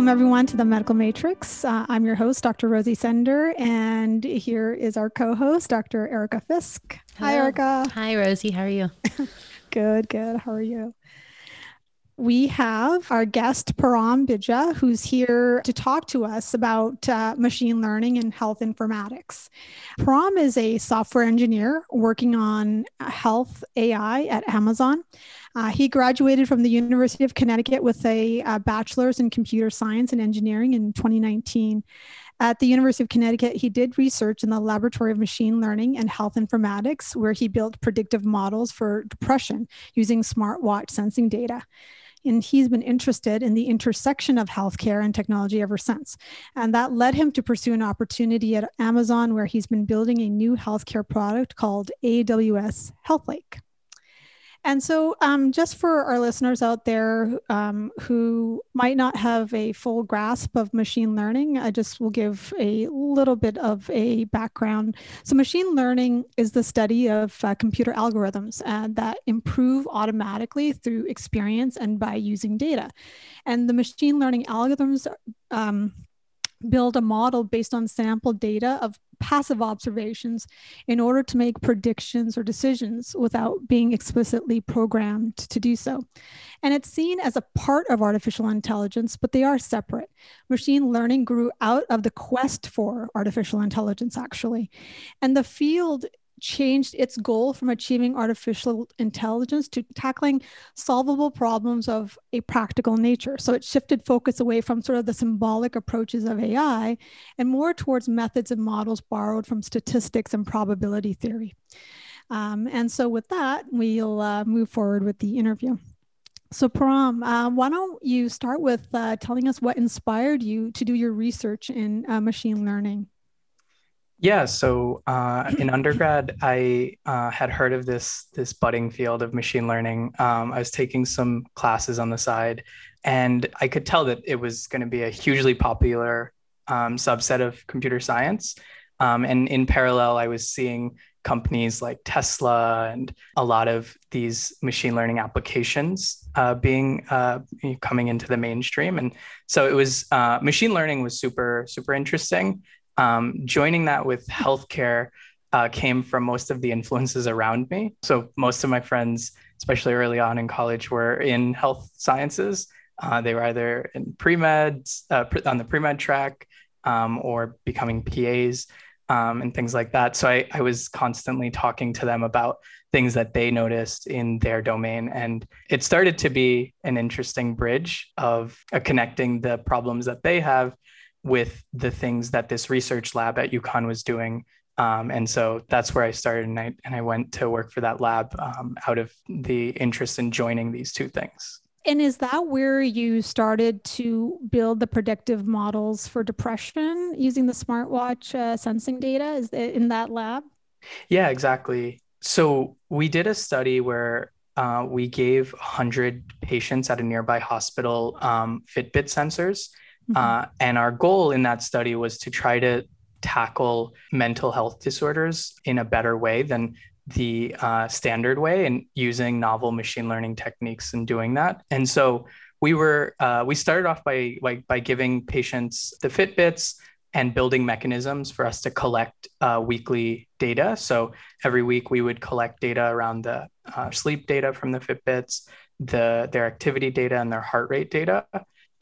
Welcome, everyone, to the Medical Matrix. Uh, I'm your host, Dr. Rosie Sendher, and here is our co host, Dr. Erica Fisk. Hello. Hi, Erica. Hi, Rosie. How are you? good, good. How are you? We have our guest, Param Bidja, who's here to talk to us about uh, machine learning and health informatics. Param is a software engineer working on health AI at Amazon. Uh, he graduated from the University of Connecticut with a, a bachelor's in computer science and engineering in 2019. At the University of Connecticut, he did research in the Laboratory of Machine Learning and Health Informatics, where he built predictive models for depression using smartwatch sensing data. And he's been interested in the intersection of healthcare and technology ever since. And that led him to pursue an opportunity at Amazon, where he's been building a new healthcare product called AWS HealthLake. And so, um, just for our listeners out there um, who might not have a full grasp of machine learning, I just will give a little bit of a background. So, machine learning is the study of uh, computer algorithms uh, that improve automatically through experience and by using data. And the machine learning algorithms um, build a model based on sample data of passive observations in order to make predictions or decisions without being explicitly programmed to do so. And it's seen as a part of artificial intelligence, but they are separate. Machine learning grew out of the quest for artificial intelligence, actually. And the field changed its goal from achieving artificial intelligence to tackling solvable problems of a practical nature. So it shifted focus away from sort of the symbolic approaches of AI and more towards methods and models borrowed from statistics and probability theory. Um, and so, with that, we'll uh, move forward with the interview. So, Param, uh, why don't you start with uh, telling us what inspired you to do your research in uh, machine learning? Yeah, so uh, in undergrad, I uh, had heard of this this budding field of machine learning. Um, I was taking some classes on the side, and I could tell that it was going to be a hugely popular um, subset of computer science. Um, and in parallel, I was seeing companies like Tesla and a lot of these machine learning applications uh, being uh, coming into the mainstream. And so it was uh, machine learning was super super interesting. Um, joining that with healthcare uh, came from most of the influences around me. So most of my friends, especially early on in college, were in health sciences. Uh, they were either in pre med uh, on the pre med track um, or becoming PAs um, and things like that. So I, I was constantly talking to them about things that they noticed in their domain. And it started to be an interesting bridge of uh, connecting the problems that they have with the things that this research lab at UConn was doing. Um, and so that's where I started, and I, and I went to work for that lab um, out of the interest in joining these two things. And is that where you started to build the predictive models for depression using the smartwatch uh, sensing data? Is it in that lab? Yeah, exactly. So we did a study where uh, we gave 100 patients at a nearby hospital um, Fitbit sensors Mm-hmm. Uh, and our goal in that study was to try to tackle mental health disorders in a better way than the uh, standard way and using novel machine learning techniques and doing that. And so we were uh, we started off by like by giving patients the Fitbits and building mechanisms for us to collect uh, weekly data. So every week we would collect data around the uh, sleep data from the Fitbits, the their activity data, and their heart rate data.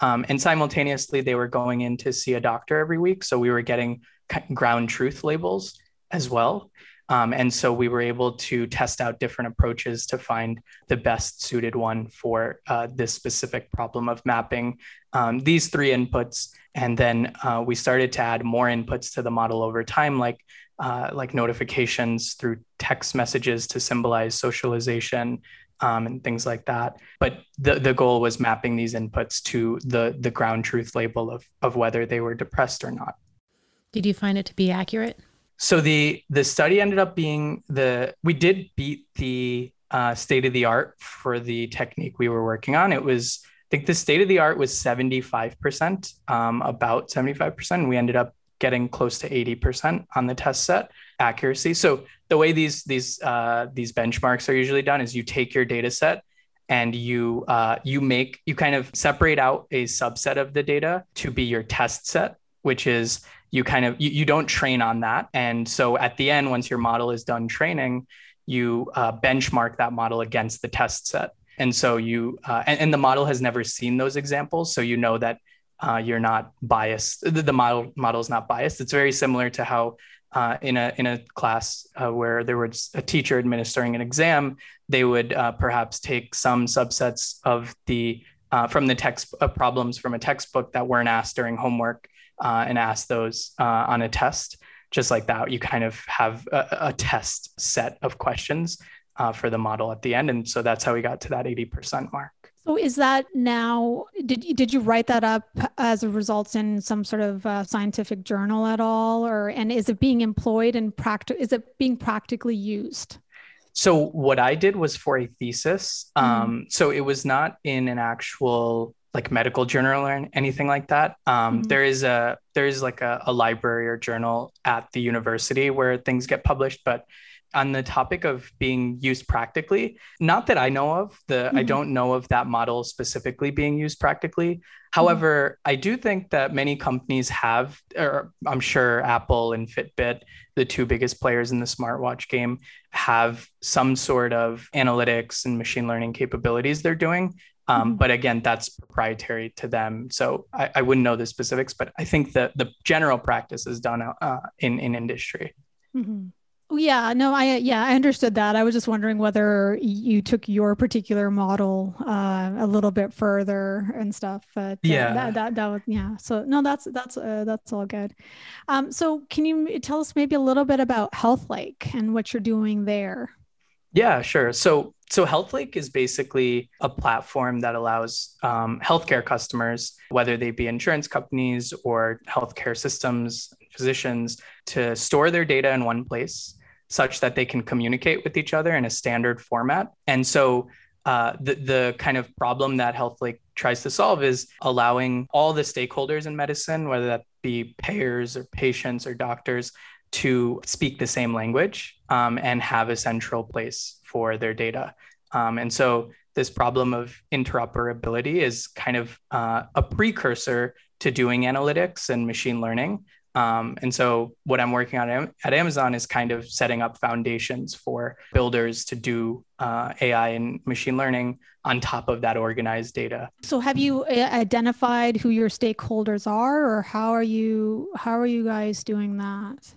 Um, and simultaneously, they were going in to see a doctor every week. So we were getting ground truth labels as well. Um, and so we were able to test out different approaches to find the best suited one for uh, this specific problem of mapping um, these three inputs. And then uh, we started to add more inputs to the model over time, like uh, like notifications through text messages to symbolize socialization, um, and things like that. But the, the goal was mapping these inputs to the, the ground truth label of, of whether they were depressed or not. Did you find it to be accurate? So the the study ended up being the we did beat the uh, state of the art for the technique we were working on. It was I think the state of the art was seventy five percent, um, about seventy five percent. We ended up getting close to 80% on the test set accuracy. So the way these these uh, these benchmarks are usually done is you take your data set and you uh, you make you kind of separate out a subset of the data to be your test set, which is you kind of you, you don't train on that, and so at the end, once your model is done training, you uh, benchmark that model against the test set, and so you uh, and, and the model has never seen those examples, so you know that uh, you're not biased. The, the model model is not biased. It's very similar to how uh, in a in a class uh, where there was a teacher administering an exam, they would uh, perhaps take some subsets of the uh, from the text uh, problems from a textbook that weren't asked during homework uh, and ask those on a test. Just like that, you kind of have a, a test set of questions for the model at the end, and so that's how we got to that eighty percent mark. So is that now? Did you did you write that up as a result in some sort of uh, scientific journal at all, or and is it being employed and practice? Is it being practically used? So what I did was for a thesis. Mm-hmm. Um, so it was not in an actual like medical journal or anything like that. Um, mm-hmm. there is a there is like a, a library or journal at the university where things get published, but on the topic of being used practically not that i know of the mm-hmm. i don't know of that model specifically being used practically mm-hmm. however mm-hmm. i do think that many companies have or i'm sure apple and fitbit the two biggest players in the smartwatch game have some sort of analytics and machine learning capabilities they're doing um, mm-hmm. but again that's proprietary to them so I, I, wouldn't know the specifics but i think that the general practice is done uh, in in industry mm-hmm. Yeah, no, I yeah, I understood that. I was just wondering whether you took your particular model uh, a little bit further and stuff. But uh, yeah, that, that that was yeah. So no, that's that's uh, that's all good. Um, so can you tell us maybe a little bit about HealthLake and what you're doing there? Yeah, sure. So so HealthLake is basically a platform that allows um, healthcare customers, whether they be insurance companies or healthcare systems, physicians, to store their data in one place such that they can communicate with each other in a standard format. And so uh, the, the kind of problem that HealthLake tries to solve is allowing all the stakeholders in medicine, whether that be payers or patients or doctors, to speak the same language um, and have a central place for their data. Um, and so this problem of interoperability is kind of uh, a precursor to doing analytics and machine learning. Um, and so, what I'm working on at Amazon is kind of setting up foundations for builders to do uh, AI and machine learning on top of that organized data. So, have you uh, identified who your stakeholders are, or how are you how are you guys doing that?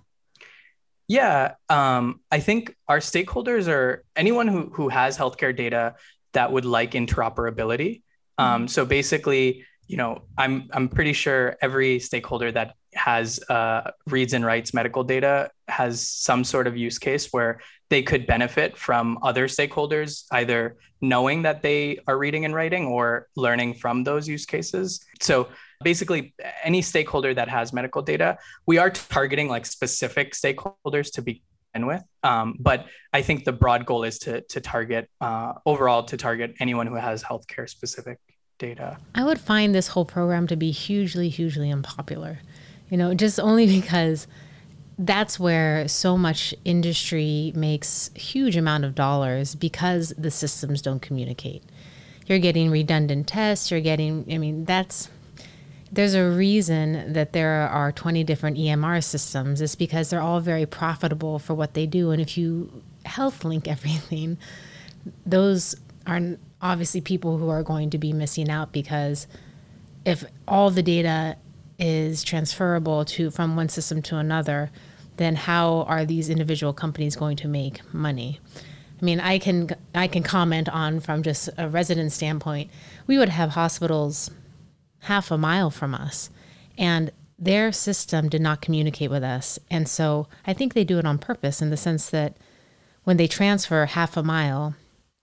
Yeah, um, I think our stakeholders are anyone who who has healthcare data that would like interoperability. Um, mm-hmm. so basically, you know, I'm I'm pretty sure every stakeholder that has uh, reads and writes medical data has some sort of use case where they could benefit from other stakeholders either knowing that they are reading and writing or learning from those use cases. So basically any stakeholder that has medical data we are targeting like specific stakeholders to begin with. Um, but i think the broad goal is to, to target uh, overall to target anyone who has healthcare specific data. I would find this whole program to be hugely hugely unpopular you know, just only because that's where so much industry makes huge amount of dollars because the systems don't communicate. You're getting redundant tests, you're getting I mean, that's there's a reason that there are 20 different EMR systems. It's because they're all very profitable for what they do. And if you HealthLake everything, those are obviously people who are going to be missing out because if all the data is transferable to from one system to another, then how are these individual companies going to make money? I mean, I can I can comment on from just a resident standpoint. We would have hospitals half a mile from us, and their system did not communicate with us. And so I think they do it on purpose in the sense that when they transfer half a mile,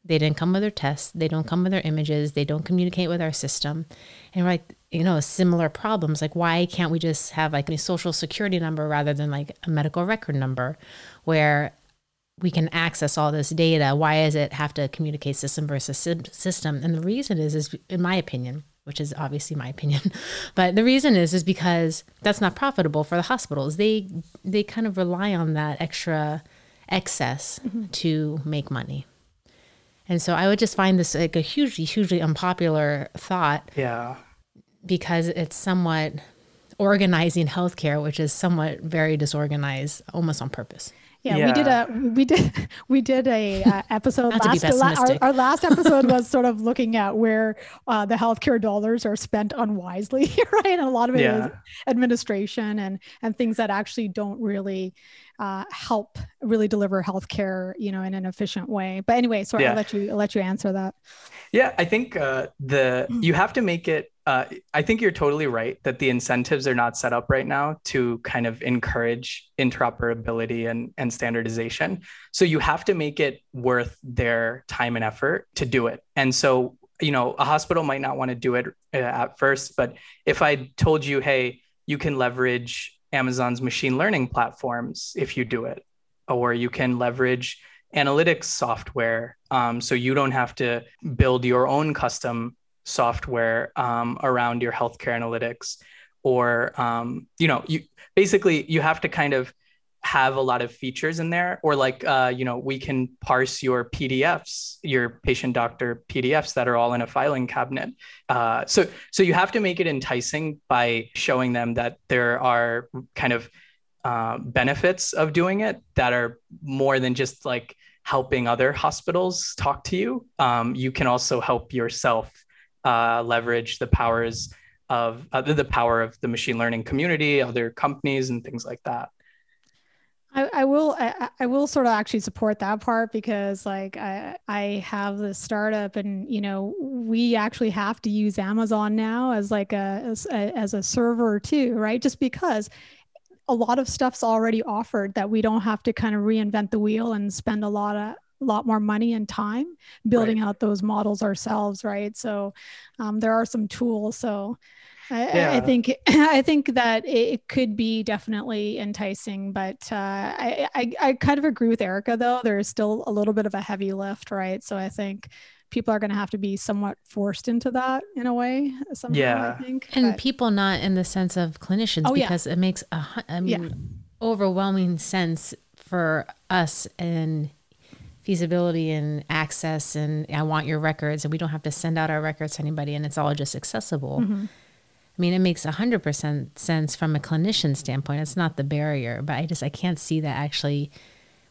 they didn't come with their tests, they don't come with their images, they don't communicate with our system. And we're like, you know, similar problems. Like, why can't we just have like a social security number rather than like a medical record number where we can access all this data? Why does it have to communicate system versus system? And the reason is, is in my opinion, which is obviously my opinion, but the reason is, is because that's not profitable for the hospitals. They, they kind of rely on that extra excess mm-hmm. to make money. And so I would just find this like a hugely, hugely unpopular thought. Yeah. Because it's somewhat organizing healthcare, which is somewhat very disorganized, almost on purpose. Yeah, yeah, we did a we did we did a uh, episode last our, our, last episode was sort of looking at where uh, the healthcare dollars are spent unwisely, right? And a lot of it yeah. is administration and and things that actually don't really uh, help really deliver healthcare, you know, in an efficient way. But anyway, sorry, yeah. I'll let you I'll let you answer that. Yeah, I think uh, the you have to make it. Uh, I think you're totally right that the incentives are not set up right now to kind of encourage interoperability and, and standardization. So you have to make it worth their time and effort to do it. And so, you know, a hospital might not want to do it uh, at first, but if I told you, hey, you can leverage Amazon's machine learning platforms if you do it, or you can leverage analytics software. Um, so you don't have to build your own custom software um, around your healthcare analytics, or um, you know, you basically you have to kind of have a lot of features in there or like uh, you know we can parse your pdfs your patient doctor pdfs that are all in a filing cabinet uh, so so you have to make it enticing by showing them that there are kind of uh, benefits of doing it that are more than just like helping other hospitals talk to you. Um, you can also help yourself uh, leverage the powers of uh, the power of the machine learning community, other companies, and things like that. I, I will I, I, will sort of actually support that part because like I I have this startup and you know we actually have to use Amazon now as like a as a, as a server too right just because a lot of stuff's already offered that we don't have to kind of reinvent the wheel and spend a lot of a lot more money and time building right. out those models ourselves right so um, there are some tools so I, yeah. I, think I think that it could be definitely enticing, but uh, I, I, I kind of agree with Erica though. There's still a little bit of a heavy lift, right? So I think people are going to have to be somewhat forced into that in a way somehow, yeah i think and but, people not in the sense of clinicians oh, because yeah. it makes a i mean yeah. overwhelming sense for us and feasibility and access and i want your records and we don't have to send out our records to anybody and it's all just accessible mm-hmm. I mean, it makes 100% sense from a clinician standpoint. It's not the barrier, but I just, I can't see that actually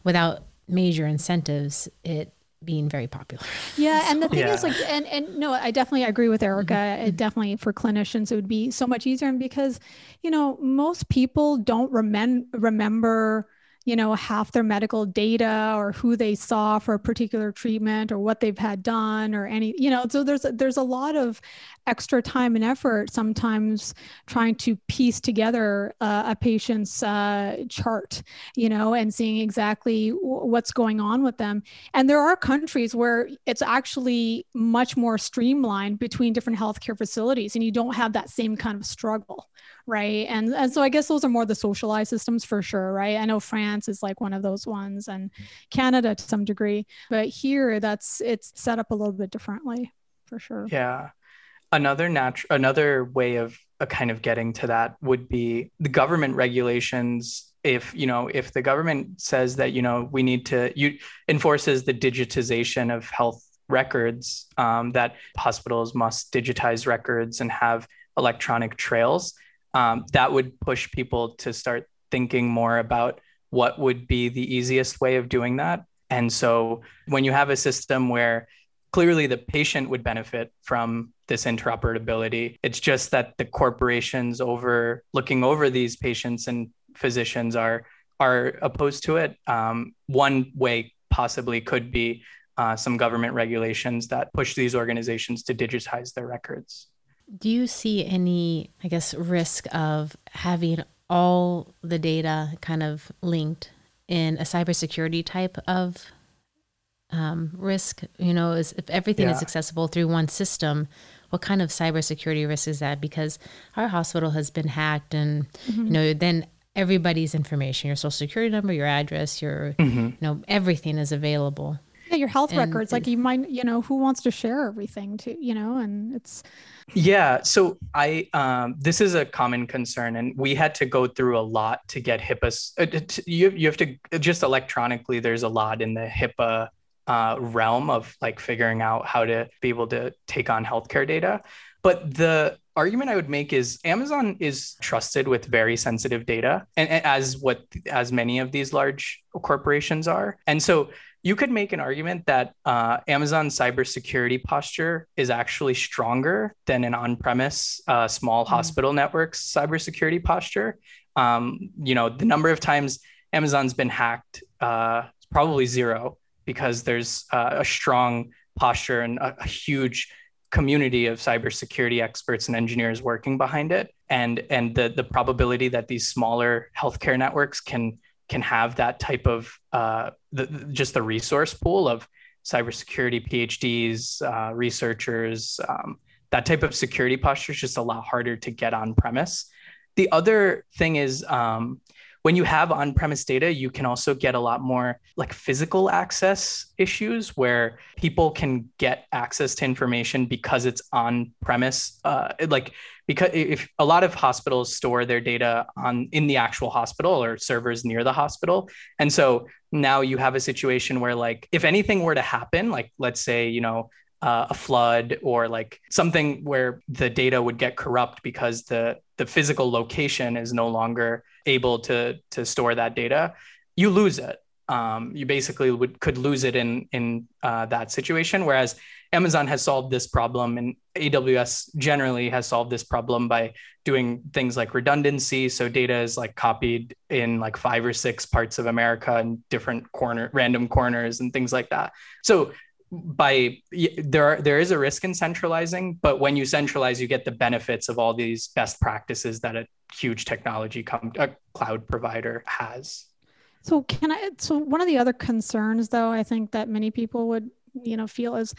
without major incentives, it being very popular. Yeah, and the thing yeah. is like and and no, I definitely agree with Erica. Mm-hmm. It definitely for clinicians it would be so much easier and because you know, most people don't remember remember you know half their medical data or who they saw for a particular treatment or what they've had done or any you know so there's there's a lot of extra time and effort sometimes trying to piece together uh, a patient's uh, chart you know and seeing exactly w- what's going on with them. And there are countries where it's actually much more streamlined between different healthcare facilities and you don't have that same kind of struggle right and and so i guess those are more the socialized systems for sure right? I know france is like one of those ones and canada to some degree but here that's it's set up a little bit differently for sure. Yeah. Another natural another way of a uh, kind of getting to that would be the government regulations. If you know if the government says that you know we need to you enforces the digitization of health records um, that hospitals must digitize records and have electronic trails um, that would push people to start thinking more about what would be the easiest way of doing that. And so when you have a system where clearly the patient would benefit from this interoperability, it's just that the corporations over looking over these patients and physicians are are opposed to it. Um, one way possibly could be uh, some government regulations that push these organizations to digitize their records. Do you see any, I guess, risk of having all the data kind of linked in a cybersecurity type of um, risk? You know, is if everything yeah. is accessible through one system, what kind of cybersecurity risk is that? Because our hospital has been hacked, and mm-hmm. you know, then everybody's information, your social security number, your address, your mm-hmm. you know, everything is available. Yeah, your health and, records. Like you might, you know, who wants to share everything to, you know, and it's yeah. So I, um, this is a common concern, and we had to go through a lot to get HIPAA. Uh, you, you have to just electronically, there's a lot in the HIPAA uh, realm of like figuring out how to be able to take on healthcare data. But the argument I would make is Amazon is trusted with very sensitive data, and, and as what as many of these large corporations are. And so you could make an argument that uh, Amazon's cybersecurity posture is actually stronger than an on-premise uh, small mm-hmm. hospital network's cybersecurity posture. Um, you know, the number of times Amazon's been hacked uh, probably zero because there's uh, a strong posture and a, a huge community of cybersecurity experts and engineers working behind it and and the the probability that these smaller healthcare networks can can have that type of uh, the, just the resource pool of cybersecurity PhDs, uh, researchers, um, that type of security posture is just a lot harder to get on premise. The other thing is um, when you have on-premise data you can also get a lot more like physical access issues where people can get access to information because it's on premise uh, like because if a lot of hospitals store their data on in the actual hospital or servers near the hospital. And so now you have a situation where like if anything were to happen like let's say you know uh, a flood or like something where the data would get corrupt because the the physical location is no longer able to to store that data, you lose it. Um, you basically would could lose it in in uh, that situation. Whereas Amazon has solved this problem, and AWS generally has solved this problem by doing things like redundancy. So data is like copied in like five or six parts of America and different corner random corners and things like that. So by there are, there is a risk in centralizing but when you centralize you get the benefits of all these best practices that a huge technology com- a cloud provider has. So can i so one of the other concerns though i think that many people would you know feel is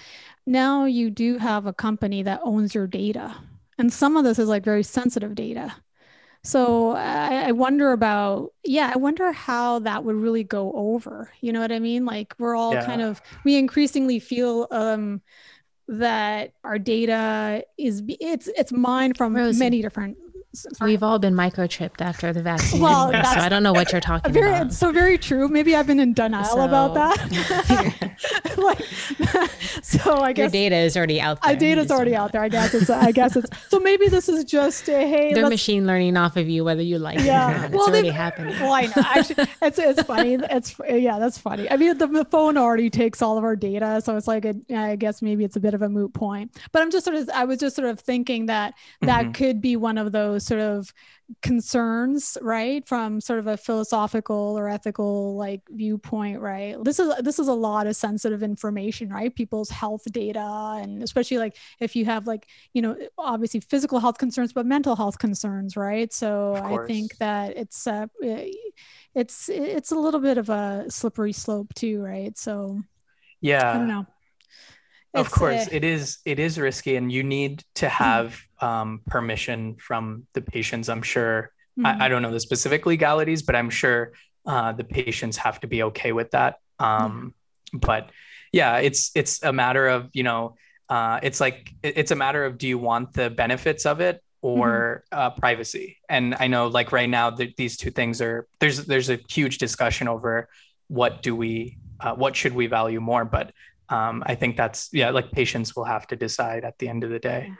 now you do have a company that owns your data. And some of this is like very sensitive data so I, I, wonder about, yeah, I wonder how that would really go over. You know what I mean? Like we're all yeah. kind of, we increasingly feel um, that our data is, it's, it's mined from Rosie. many different Sorry. We've all been microchipped after the vaccine. Well, so I don't know what you're talking very, about. So very true. Maybe I've been in denial so, about that. like, so I guess your data is already out there. data is already out there. I guess it's. I guess it's. So maybe this is just a hey. They're machine learning off of you, whether you like yeah. it or not. Well, it's already happening. Well, I know. Actually, it's it's funny. It's yeah, that's funny. I mean, the, the phone already takes all of our data, so it's like a, I guess maybe it's a bit of a moot point. But I'm just sort of. I was just sort of thinking that that mm-hmm. could be one of those sort of concerns right? From sort of a philosophical or ethical like viewpoint right? This is this is a lot of sensitive information right? People's health data and especially like if you have like you know obviously physical health concerns but mental health concerns right? So i think that it's uh it's it's a little bit of a slippery slope too right? So yeah. I don't know of course uh, it is it is risky and you need to mm-hmm. have um, permission from the patients i'm sure mm-hmm. I, I, don't know the specific legalities but i'm sure uh, the patients have to be okay with that um, mm-hmm. but yeah it's it's a matter of you know uh, it's like it's a matter of do you want the benefits of it or mm-hmm. uh, privacy and i know like right now the, these two things are there's there's a huge discussion over what do we uh, what should we value more but um, I think that's yeah, like patients will have to decide at the end of the day.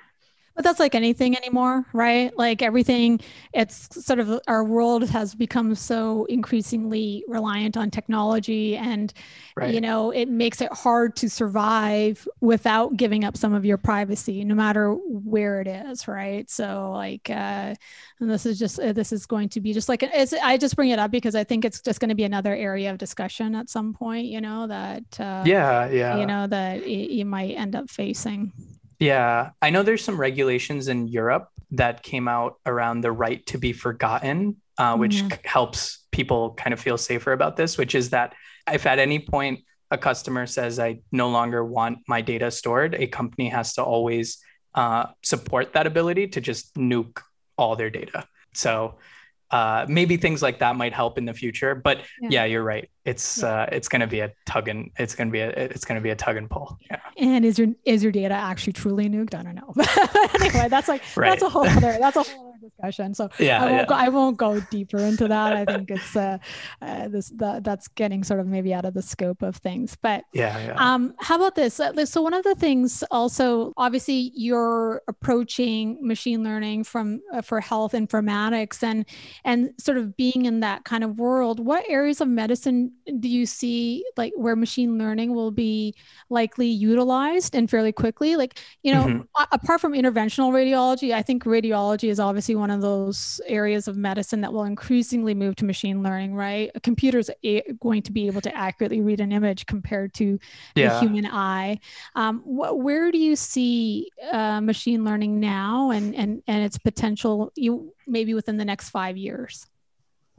But that's like anything anymore, right? Like everything, it's sort of our world has become so increasingly reliant on technology. And, right. you know, it makes it hard to survive without giving up some of your privacy, no matter where it is, right? So, like, uh, and this is just, uh, this is going to be just like, it's, I just bring it up because I think it's just going to be another area of discussion at some point, you know, that, uh, yeah, yeah, you know, that you might end up facing. Yeah, I know there's some regulations in Europe that came out around the right to be forgotten, uh, which mm-hmm. c- helps people kind of feel safer about this, which is that if at any point a customer says, I no longer want my data stored, a company has to always uh, support that ability to just nuke all their data. So uh, maybe things like that might help in the future. But yeah, yeah you're right. It's yeah. uh, it's going to be a tug and it's going to be a it's going to be a tug and pull. Yeah. And is your is your data actually truly nuked? I don't know. anyway, that's like right. that's a whole other that's a whole discussion. So yeah, I won't yeah. go, I won't go deeper into that. I think it's uh, uh this the, that's getting sort of maybe out of the scope of things. But yeah, yeah. Um, how about this? Uh, So one of the things also, obviously, you're approaching machine learning from uh, for health informatics and and sort of being in that kind of world. What areas of medicine do you see like where machine learning will be likely utilized and fairly quickly? Like you know, Mhm. apart from interventional radiology, I think radiology is obviously one of those areas of medicine that will increasingly move to machine learning. Right, a computer's a- going to be able to accurately read an image compared to the yeah. human eye. Um, wh- where do you see uh, machine learning now and, and, and its potential you maybe within the next five years?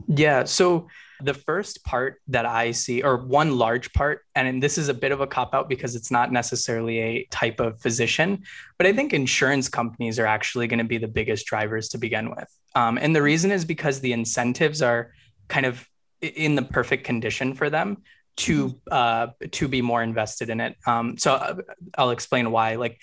Yeah. So the first part that I see, or one large part, and this is a bit of a cop out because it's not necessarily a type of physician, but I think insurance companies are actually going to be the biggest drivers to begin with. Um, and the reason is because the incentives are kind of in the perfect condition for them to uh, to be more invested in it. Um, so uh, I'll explain why. Like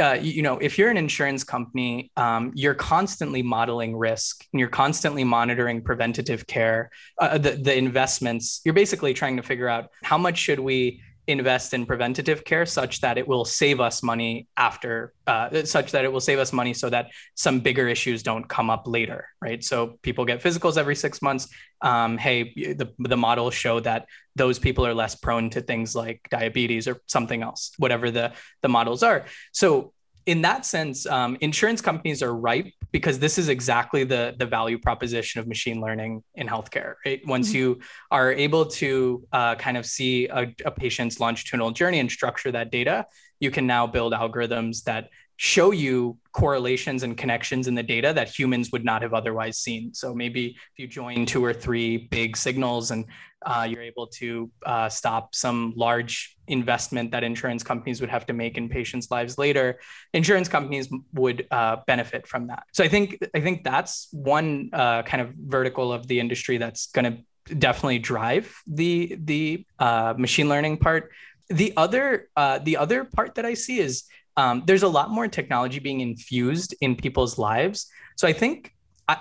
uh, you, know, if you're an insurance company, um, you're constantly modeling risk and you're constantly monitoring preventative care, uh, the, the investments. You're basically trying to figure out how much should we invest in preventative care such that it will save us money after, uh, such that it will save us money so that some bigger issues don't come up later, right? So people get physicals every six months. Um, hey, the, the models show that those people are less prone to things like diabetes or something else, whatever the, the models are. So in that sense, um, insurance companies are ripe because this is exactly the the value proposition of machine learning in healthcare. Right? Once Mhm. you are able to uh, kind of see a, a patient's longitudinal journey and structure that data, you can now build algorithms that show you correlations and connections in the data that humans would not have otherwise seen. So maybe if you join two or three big signals and uh, you're able to uh, stop some large investment that insurance companies would have to make in patients' lives later, insurance companies would uh, benefit from that. So I think I think that's one uh, kind of vertical of the industry that's going to definitely drive the the uh, machine learning part. The other uh, the other part that I see is um, there's a lot more technology being infused in people's lives. So I think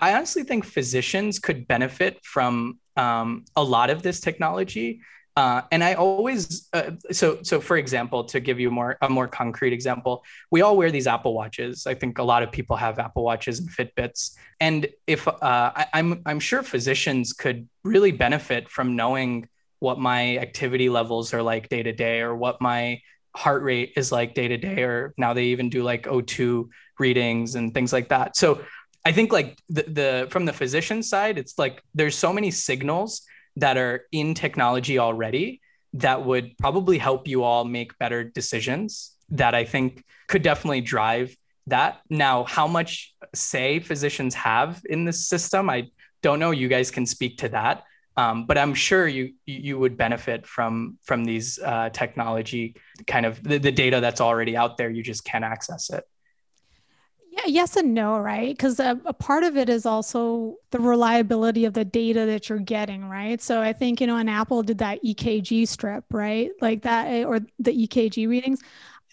I, honestly think physicians could benefit from um, a lot of this technology. Uh, and I always uh, so so for example, to give you more a more concrete example, we all wear these Apple watches. I think a lot of people have Apple watches and Fitbits. And if uh, I, I'm I'm sure physicians could really benefit from knowing what my activity levels are like day to day, or what my heart rate is like day to day, or now they even do like O2 readings and things like that. So I think like the, the from the physician side, it's like there's so many signals that are in technology already that would probably help you all make better decisions that I think could definitely drive that. Now, how much say physicians have in this system, I don't know. You guys can speak to that. Um, but I'm sure you you would benefit from from these uh, technology kind of the, the data that's already out there. You just can't access it. Yes and no, right? Because a, a part of it is also the reliability of the data that you're getting, right? So I think, you know, and Apple did that EKG strip, right? Like that, eh, or the EKG readings.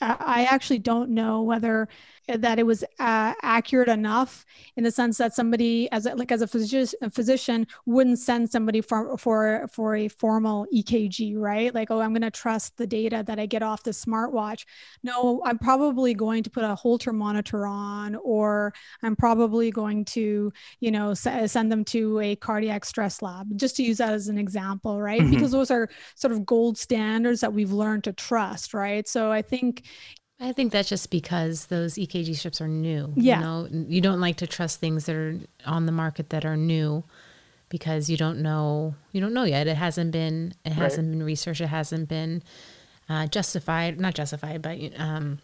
I actually don't know whether that it was uh, accurate enough in the sense that somebody as a, like as a physician, a physician wouldn't send somebody for for for a formal EKG, right? Like, oh, I'm going to trust the data that I get off the smartwatch. No, I'm probably going to put a Holter monitor on, or I'm probably going to, you know, s- send them to a cardiac stress lab, just to use that as an example, right? Mhm. Because those are sort of gold standards that we've learned to trust, right? So I think I think that's just because those EKG strips are new. Yeah. You know, you don't like to trust things that are on the market that are new because you don't know you don't know yet. It hasn't been it hasn't been researched. It hasn't been uh, justified, not justified, but um,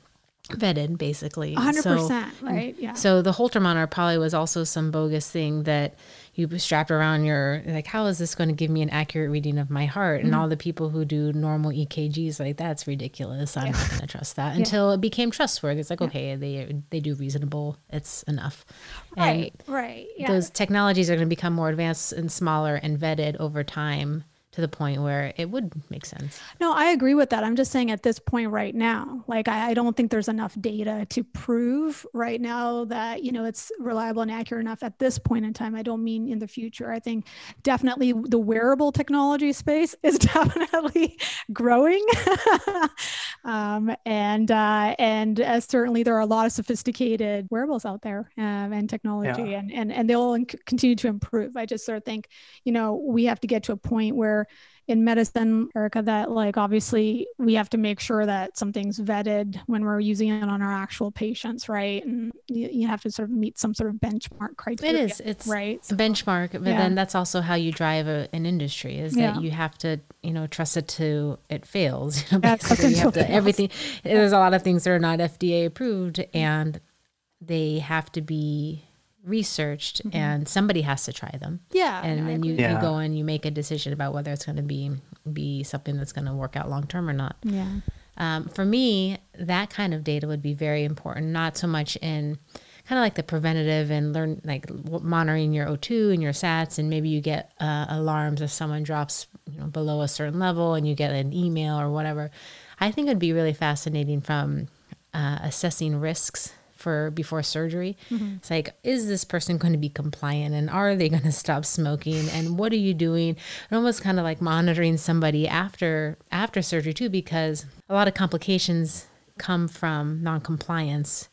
vetted basically. 100%, So- right? Yeah. So the Holter monitor probably was also some bogus thing that you strapped around your like. How is this going to give me an accurate reading of my heart? Mm-hmm. And all the people who do normal EKGs like that's ridiculous. I'm not going to trust that until it became trustworthy. It's like okay, they they do reasonable. It's enough. And right, right. Yeah. those technologies are going to become more advanced and smaller and vetted over time to the point where it would make sense. No, I agree with that. I'm just saying at this point right now, like I, I, don't think there's enough data to prove right now that you know it's reliable and accurate enough at this point in time. I don't mean in the future. I think definitely the wearable technology space is definitely growing, um, and uh, and uh, certainly there are a lot of sophisticated wearables out there um, and technology, yeah. and and and they'll continue to improve. I just sort of think you know we have to get to a point where in medicine, Erica, that like obviously we have to make sure that something's vetted when we're using it on our actual patients, right? And you, you have to sort of meet some sort of benchmark criteria. It is, it's right so, benchmark, but yeah. then that's also how you drive a, an industry is yeah. that you have to, you know, trust it to it fails. You know, yeah, you have to everything. There's a lot of things that are not FDA approved, mm-hmm. and they have to be researched mm-hmm. and somebody has to try them. Yeah. And then you, yeah. you go and you make a decision about whether it's going to be be something that's going to work out long term or not. Yeah. Um, for me, that kind of data would be very important, not so much in kind of like the preventative and learn like monitoring your O2 and your SATs, and maybe you get uh, alarms if someone drops you know, below a certain level and you get an email or whatever. I think it'd be really fascinating from uh, assessing risks for before surgery. Mm-hmm. It's like, is this person going to be compliant and are they going to stop smoking and what are you doing? And almost kind of like monitoring somebody after after surgery too, because a lot of complications come from non-compliance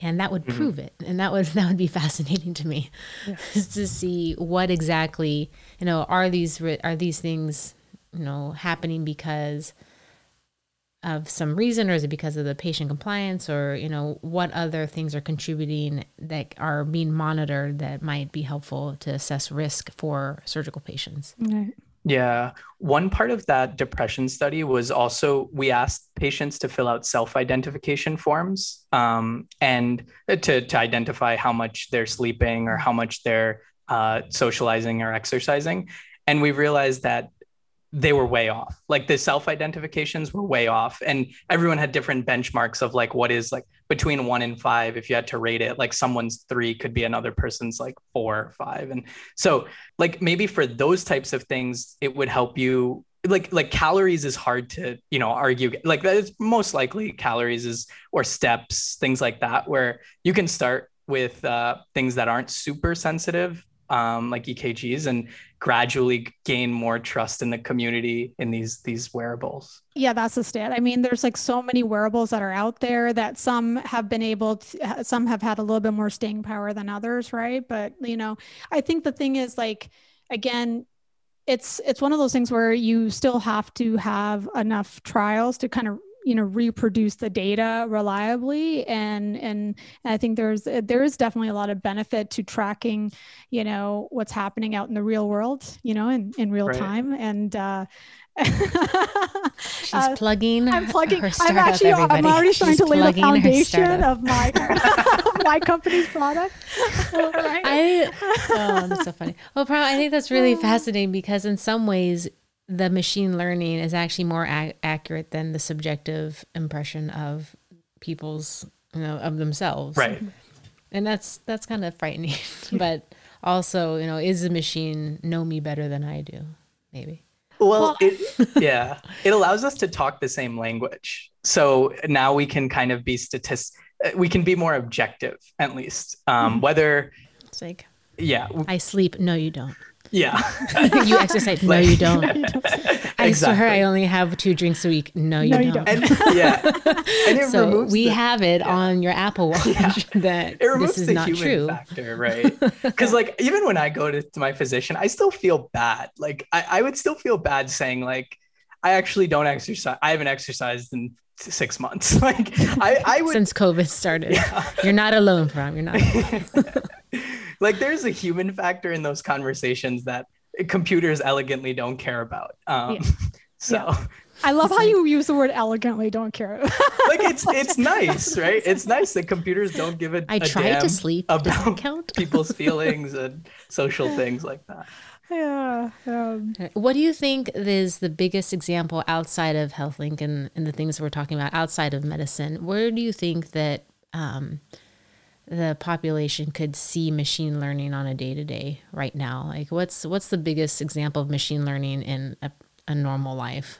and that would mm-hmm. prove it and that would that would be fascinating to me yeah. to see what exactly you know are these are these things you know happening because of some reason or is it because of the patient compliance or you know what other things are contributing that are being monitored that might be helpful to assess risk for surgical patients? Yeah. One part of that depression study was also we asked patients to fill out self-identification forms um, and to, to identify how much they're sleeping or how much they're uh, socializing or exercising. And we realized that they were way off. Like the self identifications were way off. And everyone had different benchmarks of like what is like between one and five. If you had to rate it, like someone's three could be another person's like four or five. And so, like, maybe for those types of things, it would help you. Like, like calories is hard to, you know, argue. Like, that is most likely calories is or steps, things like that, where you can start with uh, things that aren't super sensitive um, like EKGs and gradually gain more trust in the community in these these wearables. Yeah, that's the stat. I mean, there's like so many wearables that are out there that some have been able to, some have had a little bit more staying power than others, right? But you know, I think the thing is like again, it's it's one of those things where you still have to have enough trials to kind of you know reproduce the data reliably and and i think there's there is definitely a lot of benefit to tracking you know what's happening out in the real world you know in in real right. time and uh She's uh, plugging. I'm plugging. I'm actually. Everybody. I'm already starting She's to lay the foundation of my my company's product. right? I. Oh, that's so funny. Well, probably, I think that's really fascinating because in some ways the machine learning is actually more a- accurate than the subjective impression of people's you know of themselves. Right. And that's that's kind of frightening but also you know is the machine know me better than i do? Maybe. Well, it, yeah. It allows us to talk the same language. So now we can kind of be statist we can be more objective at least. Um, mm-hmm. whether it's like yeah. I sleep. No you don't yeah. you exercise. No, you don't. I exactly. swear I only have two drinks a week. No, you no, don't. You don't. And, yeah. And so we the, have it yeah. on your Apple Watch yeah. that this is not true. Factor, right? Because like even when I go to, to, my physician, I still feel bad. Like I, I would still feel bad saying like I actually don't exercise. I haven't exercised in six months. Like I, I would since COVID started. Yeah. You're not alone, from. You're not. Like there's a human factor in those conversations that computers elegantly don't care about. Um, yeah. So. Yeah. I love how you use the word elegantly don't care. like it's it's nice, right? It's nice that computers don't give a I try to sleep about people's feelings and social things like that. Yeah. Um, what do you think is the biggest example outside of HealthLake and, and the things we're talking about outside of medicine? Where do you think that um, the population could see machine learning on a day to day right now? Like, what's what's the biggest example of machine learning in a, a normal life?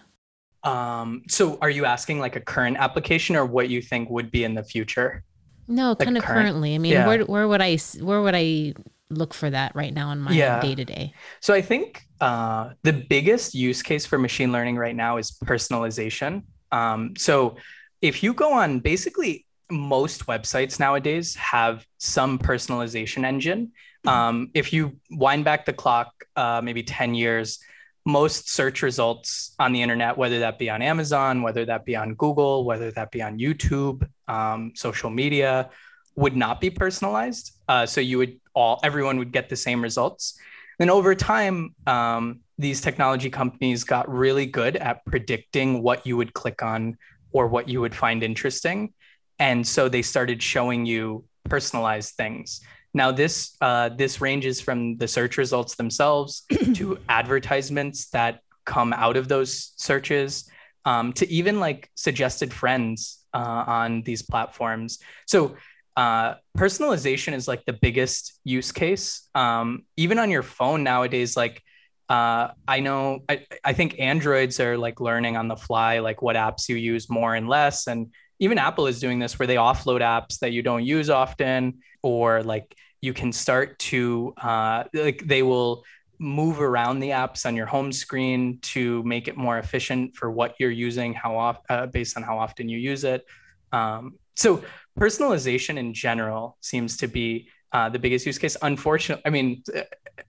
Um, so, are you asking like a current application or what you think would be in the future? No, like kind of current, currently. I mean, yeah. where where would I where would I look for that right now in my day to day? So, I think uh, the biggest use case for machine learning right now is personalization. Um, so, if you go on basically most websites nowadays have some personalization engine. Mm-hmm. Um, if you wind back the clock, uh, maybe 10 years, most search results on the internet, whether that be on Amazon, whether that be on Google, whether that be on YouTube, um, social media, would not be personalized. Uh, so you would all, everyone would get the same results. Then over time, um, these technology companies got really good at predicting what you would click on or what you would find interesting. And so they started showing you personalized things. Now this uh, this ranges from the search results themselves to advertisements that come out of those searches um, to even like suggested friends uh, on these platforms. So uh, personalization is like the biggest use case. Um, even on your phone nowadays, like uh, I know I, I think Androids are like learning on the fly, like what apps you use more and less. And even Apple is doing this where they offload apps that you don't use often, or like you can start to uh, like they will move around the apps on your home screen to make it more efficient for what you're using, how off uh, based on how often you use it. Um, so personalization in general seems to be uh, the biggest use case. Unfortunately, I mean,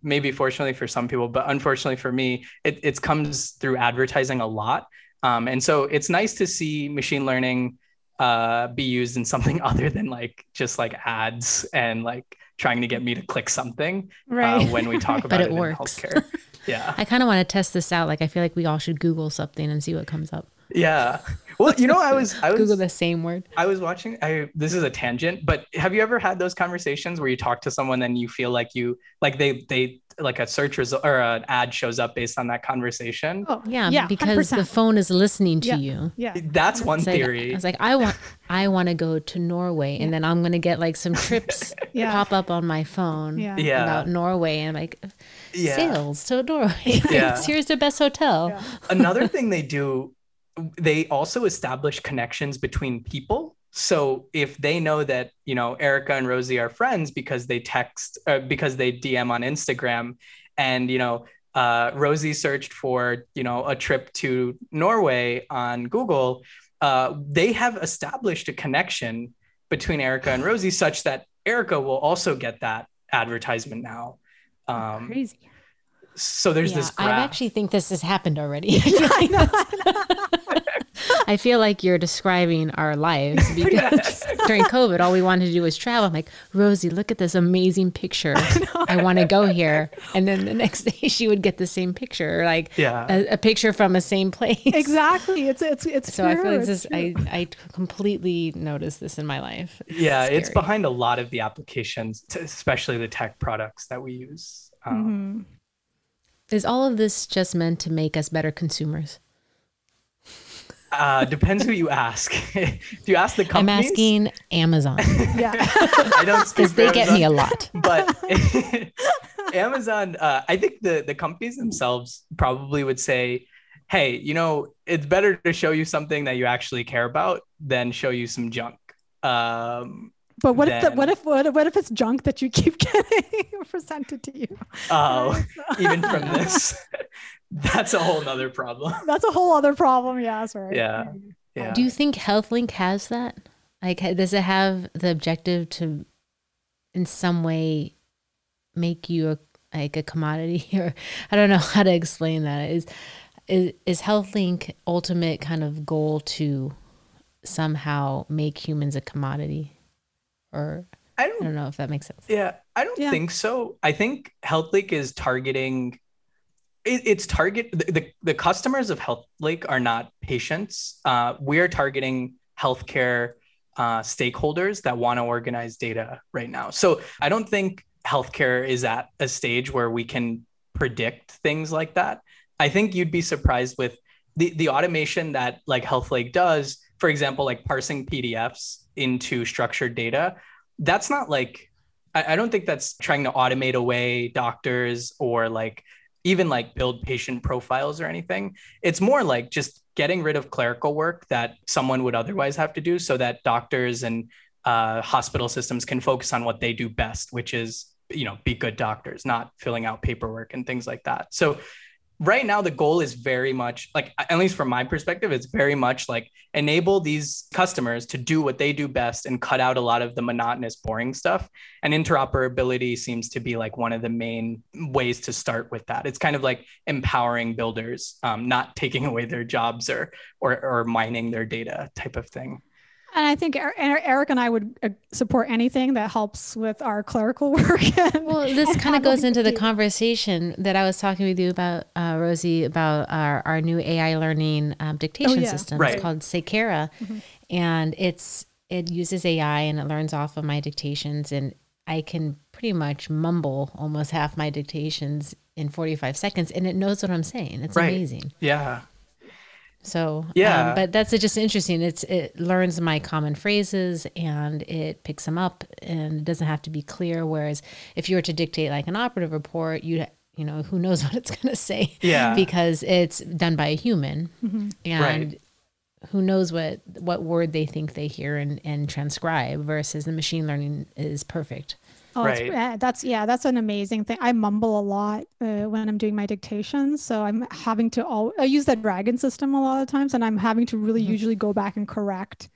maybe fortunately for some people, but unfortunately for me, it, it comes through advertising a lot. Um, and so it's nice to see machine learning uh, be used in something other than like just like ads and like trying to get me to click something uh, right. uh, when we talk about it, it works. in healthcare. Yeah. I kind of want to test this out. Like, I feel like we all should Google something and see what comes up. Yeah. Well, you know, I was I was Google the same word. I was watching. I this is a tangent, but have you ever had those conversations where you talk to someone and you feel like you like they they like a search result or an ad shows up based on that conversation? Oh yeah, yeah because 100%. the phone is listening to yeah. you. Yeah, that's one theory. I was like, I want I want to go to Norway, yeah. and then I'm gonna get like some trips yeah. pop up on my phone yeah. about Norway, and I'm like. Yeah. Sales to Norway. Yeah. Here's the best hotel. Another thing they do they also establish connections between people. So if they know that you know Erica and Rosie are friends because they text uh, because they DM on Instagram, and you know uh, Rosie searched for you know a trip to Norway on Google, uh, they have established a connection between Erica and Rosie such that Erica will also get that advertisement now. Um, Crazy. So there's yeah, this. Graph. I actually think this has happened already. I feel like you're describing our lives because during COVID, all we wanted to do was travel. I'm like, Rosie, look at this amazing picture. I, I want to go here. And then the next day she would get the same picture, like yeah. a, a picture from the same place. Exactly. It's, it's, it's, so. I feel like this, I, I completely noticed this in my life. It's yeah. Scary. It's behind a lot of the applications, especially the tech products that we use. Um, mm-hmm. Is all of this just meant to make us better consumers? Uh, depends who you ask. Do you ask the companies? I'm asking Amazon. yeah, I don't because they Amazon, get me a lot. But Amazon, uh, I think the the companies themselves probably would say, "Hey, you know, it's better to show you something that you actually care about than show you some junk." Um, but what then, if the, what if what, what if it's junk that you keep getting presented to you? Oh, even from this, that's a whole nother problem. That's a whole other problem. Yeah, sorry. Yeah. Yeah. Do you think HealthLake has that? Like, does it have the objective to, in some way, make you a like a commodity, or I don't know how to explain that. Is is is HealthLake ultimate kind of goal to somehow make humans a commodity? Or I don't, I don't know if that makes sense. Yeah, I don't yeah. think so. I think HealthLake is targeting it, it's target the, the, the customers of HealthLake are not patients. Uh, we are targeting healthcare uh, stakeholders that want to organize data right now. So I don't think healthcare is at a stage where we can predict things like that. I think you'd be surprised with the, the automation that like HealthLake does, for example, like parsing PDFs into structured data, that's not like I, I don't think that's trying to automate away doctors or like even like build patient profiles or anything. It's more like just getting rid of clerical work that someone would otherwise have to do so that doctors and uh, hospital systems can focus on what they do best, which is, you know, be good doctors, not filling out paperwork and things like that. So right now the goal is very much like at least from my perspective it's very much like enable these customers to do what they do best and cut out a lot of the monotonous boring stuff. And interoperability seems to be like one of the main ways to start with that. It's kind of like empowering builders um, not taking away their jobs or, or or mining their data type of thing and I think Eric and I would uh, support anything that helps with our clerical work. well, this kind of goes into the conversation that I was talking with you about, uh, Rosie, about our, our new AI learning um, dictation oh, yeah. system. Right. It's called Sequeira, mm-hmm. and it's it uses AI and it learns off of my dictations, and I can pretty much mumble almost half my dictations in 45 seconds, and it knows what I'm saying. It's right. amazing. Yeah. So um, yeah, um, but that's just interesting. It's it learns my common phrases and it picks them up, and it doesn't have to be clear. Whereas if you were to dictate like an operative report, you you know who knows what it's going to say. Yeah, because it's done by a human, mm-hmm. and right. who knows what what word they think they hear and and transcribe. Versus the machine learning is perfect. Oh, right. that's yeah, that's an amazing thing. I mumble a lot uh, when I'm doing my dictations, so I'm having to all I use that dragon system a lot of times, and I'm having to really mm-hmm. usually go back and correct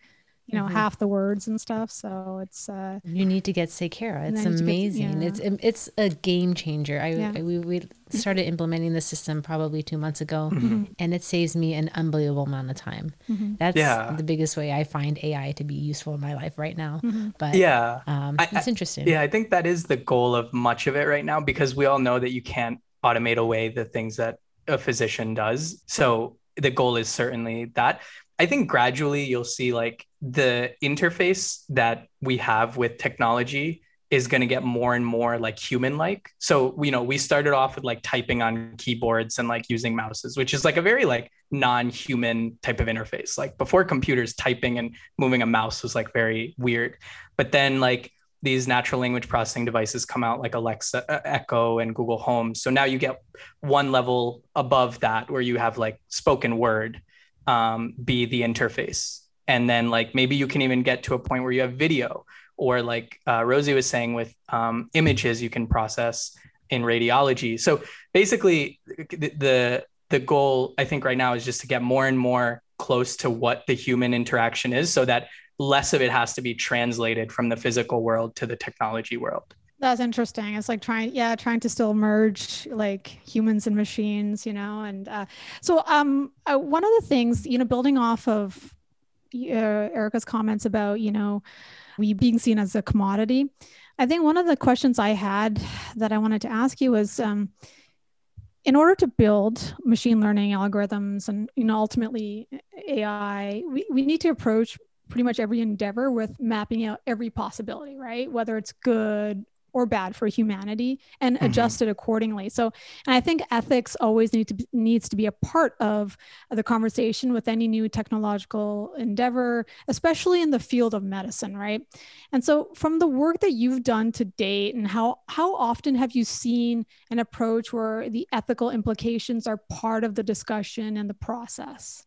you know mm-hmm. half the words and stuff so it's uh you need to get Sequeira it's amazing get, yeah. it's it's a game changer I, yeah. I, we, we started implementing the system probably two months ago mm-hmm. and it saves me an unbelievable amount of time mm-hmm. that's yeah. the biggest way I find AI to be useful in my life right now mm-hmm. but yeah um, I, it's interesting yeah I think that is the goal of much of it right now because we all know that you can't automate away the things that a physician does so the goal is certainly that I think gradually you'll see like the interface that we have with technology is going to get more and more like human like so you know we started off with like typing on keyboards and like using mouses which is like a very like non-human type of interface. Like before computers typing and moving a mouse was like very weird. But then like these natural language processing devices come out like alexa uh, echo and google home. So now you get one level above that where you have like spoken word um, be the interface. And then like maybe you can even get to a point where you have video or like uh, rosie was saying with um, images you can process in radiology. So basically the, the the goal i think right now is just to get more and more close to what the human interaction is so that less of it has to be translated from the physical world to the technology world that's interesting. It's like trying, yeah, trying to still merge like humans and machines, you know. And uh, so, um, uh, one of the things, you know, building off of uh, Erica's comments about, you know, we being seen as a commodity, I think one of the questions I had that I wanted to ask you was, um, in order to build machine learning algorithms and, you know, ultimately AI, we, we need to approach pretty much every endeavor with mapping out every possibility, right? Whether it's good or bad for humanity and mm-hmm. adjust it accordingly. So, and I think ethics always need to be, needs to be a part of the conversation with any new technological endeavor, especially in the field of medicine, right? And so, from the work that you've done to date, and how how often have you seen an approach where the ethical implications are part of the discussion and the process?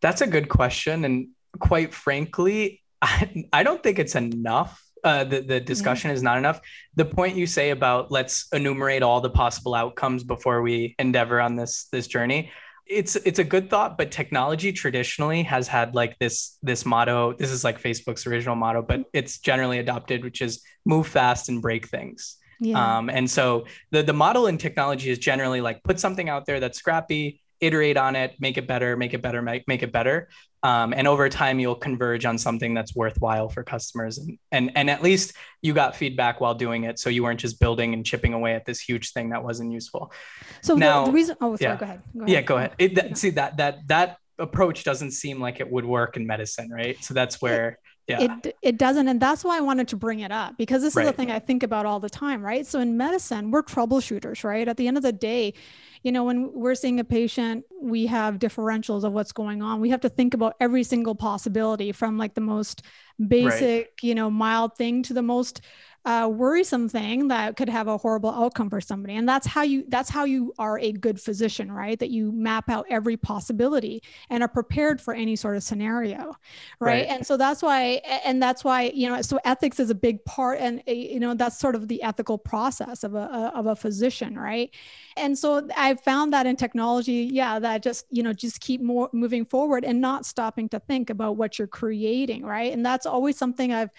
That's a good question, and quite frankly, I, I don't think it's enough uh, the, the discussion yeah. is not enough. The point you say about let's enumerate all the possible outcomes before we endeavor on this this journey. It's it's a good thought, but technology traditionally has had like this this motto. This is like Facebook's original motto, but it's generally adopted, which is move fast and break things. Yeah. Um, and so the the model in technology is generally like put something out there that's scrappy, iterate on it, make it better, make it better, make, make it better. Um, and over time, you'll converge on something that's worthwhile for customers. And, and, and at least you got feedback while doing it. So you weren't just building and chipping away at this huge thing that wasn't useful. So now, the, the reason, oh, sorry, yeah. go, ahead. go ahead. Yeah, go ahead. It, that, see that, that, that approach doesn't seem like it would work in medicine, right? So that's where yeah. it it doesn't and that's why i wanted to bring it up because this Right. is the thing i think about all the time right so in medicine we're troubleshooters right at the end of the day you know when we're seeing a patient we have differentials of what's going on we have to think about every single possibility from like the most basic you know mild thing to the most uh, worrisome thing that could have a horrible outcome for somebody. And that's how you that's how you are a good physician right? That you map out every possibility and are prepared for any sort of scenario right, Right. and so that's why and that's why you know so ethics is a big part and uh, you know that's sort of the ethical process of a of a physician right? And so i found that in technology yeah that just you know just keep more moving forward and not stopping to think about what you're creating right? And that's always something i've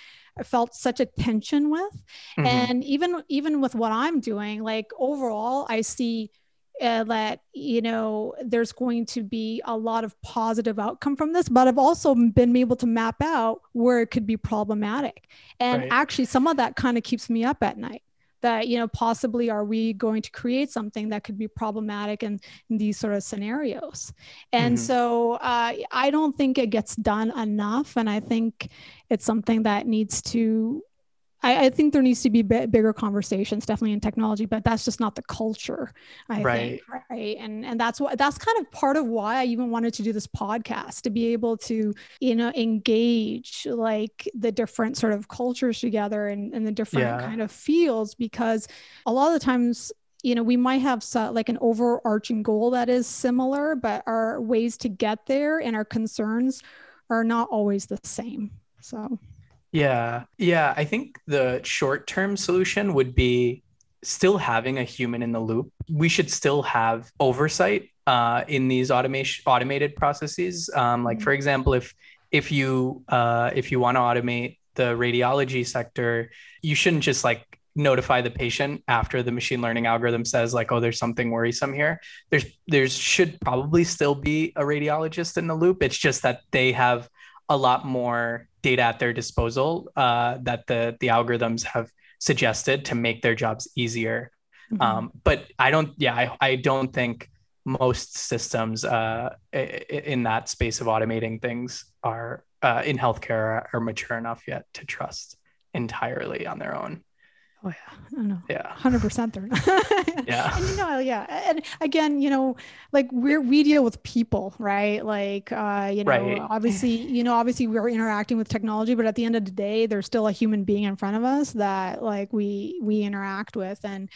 felt such a tension with Mhm. and even even with what i'm doing like overall i see uh, that you know there's going to be a lot of positive outcome from this but i've also been able to map out where it could be problematic and Right. actually some of that kind of keeps me up at night that you know possibly are we going to create something that could be problematic in, in these sort of scenarios and Mhm. so uh, i don't think it gets done enough and i think it's something that needs to I, I think there needs to be bi- bigger conversations, definitely in technology, but that's just not the culture. I think, right? And and that's what that's kind of part of why I even wanted to do this podcast to be able to, you know, engage like the different sort of cultures together and, and the different Yeah. kind of fields, because a lot of the times you know we might have so, like an overarching goal that is similar but our ways to get there and our concerns are not always the same so Yeah. Yeah. I think the short term solution would be still having a human in the loop. We should still have oversight uh, in these automation automated processes. Um, like for example, if if you uh, if you want to automate the radiology sector, you shouldn't just like notify the patient after the machine learning algorithm says like oh there's something worrisome here there's there's should probably still be a radiologist in the loop it's just that they have a lot more data at their disposal uh, that the the algorithms have suggested to make their jobs easier. Mhm. Um, but I don't, yeah, I, I don't think most systems uh, in that space of automating things are uh, in healthcare are, are mature enough yet to trust entirely on their own. Oh yeah i know Yeah. hundred percent they're not. Yeah. and you know, yeah. And again, you know, like we're we deal with people, right? Like uh, you know, Right. obviously, you know, obviously we're interacting with technology, but at the end of the day, there's still a human being in front of us that like we we interact with and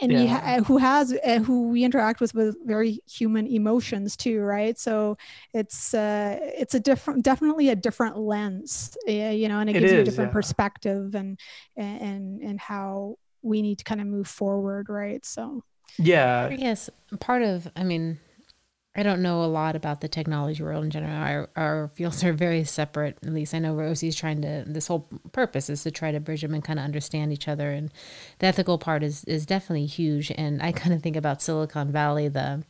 and we ha- who has uh, who we interact with with very human emotions too, right? So it's uh it's a different definitely a different lens, you know, and it, It gives you a different yeah. perspective and and and how we need to kind of move forward, right? So Yeah. Yes, part of, I mean, I don't know a lot about the technology world in general. Our, our fields are very separate. At least I know Rosie's trying to, this whole purpose is to try to bridge them and kind of understand each other. And the ethical part is, is definitely huge. And I kind of think about Silicon Valley, the,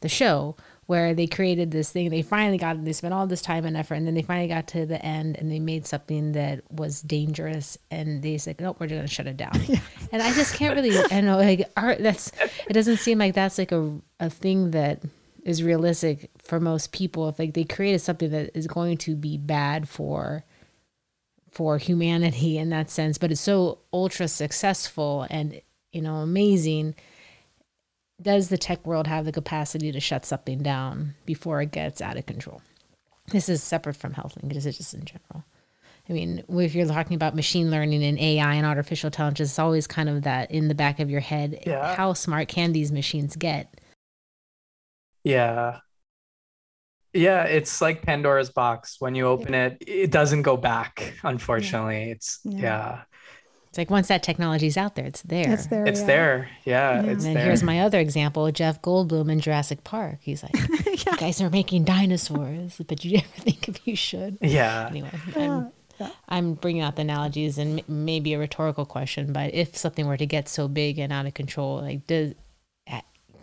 the show where they created this thing. They finally got, they spent all this time and effort and then they finally got to the end and they made something that was dangerous. And they said, nope, we're just going to shut it down. And I just can't really, I know, like, art, that's, it doesn't seem like that's like a, a thing that is realistic for most people. If like they created something that is going to be bad for, for humanity in that sense, but it's so ultra successful and, you know, amazing. Does the tech world have the capacity to shut something down before it gets out of control? This is separate from HealthLake. This is just in general. I mean, if you're talking about machine learning and AI and artificial intelligence, it's always kind of that in the back of your head. Yeah. How smart can these machines get? Yeah. Yeah, it's like Pandora's box. When you open it, it doesn't go back, unfortunately. It's Yeah. Yeah. It's like once that technology's out there, it's there. it's there. It's yeah. there. Yeah, Yeah. it's And then there. here's my other example Jeff Goldblum in Jurassic Park. He's like, You yeah. guys are making dinosaurs, but you never think if you should? yeah. Anyway, uh, Yeah. I'm, I'm bringing out the analogies and m- maybe a rhetorical question, but if something were to get so big and out of control, like, does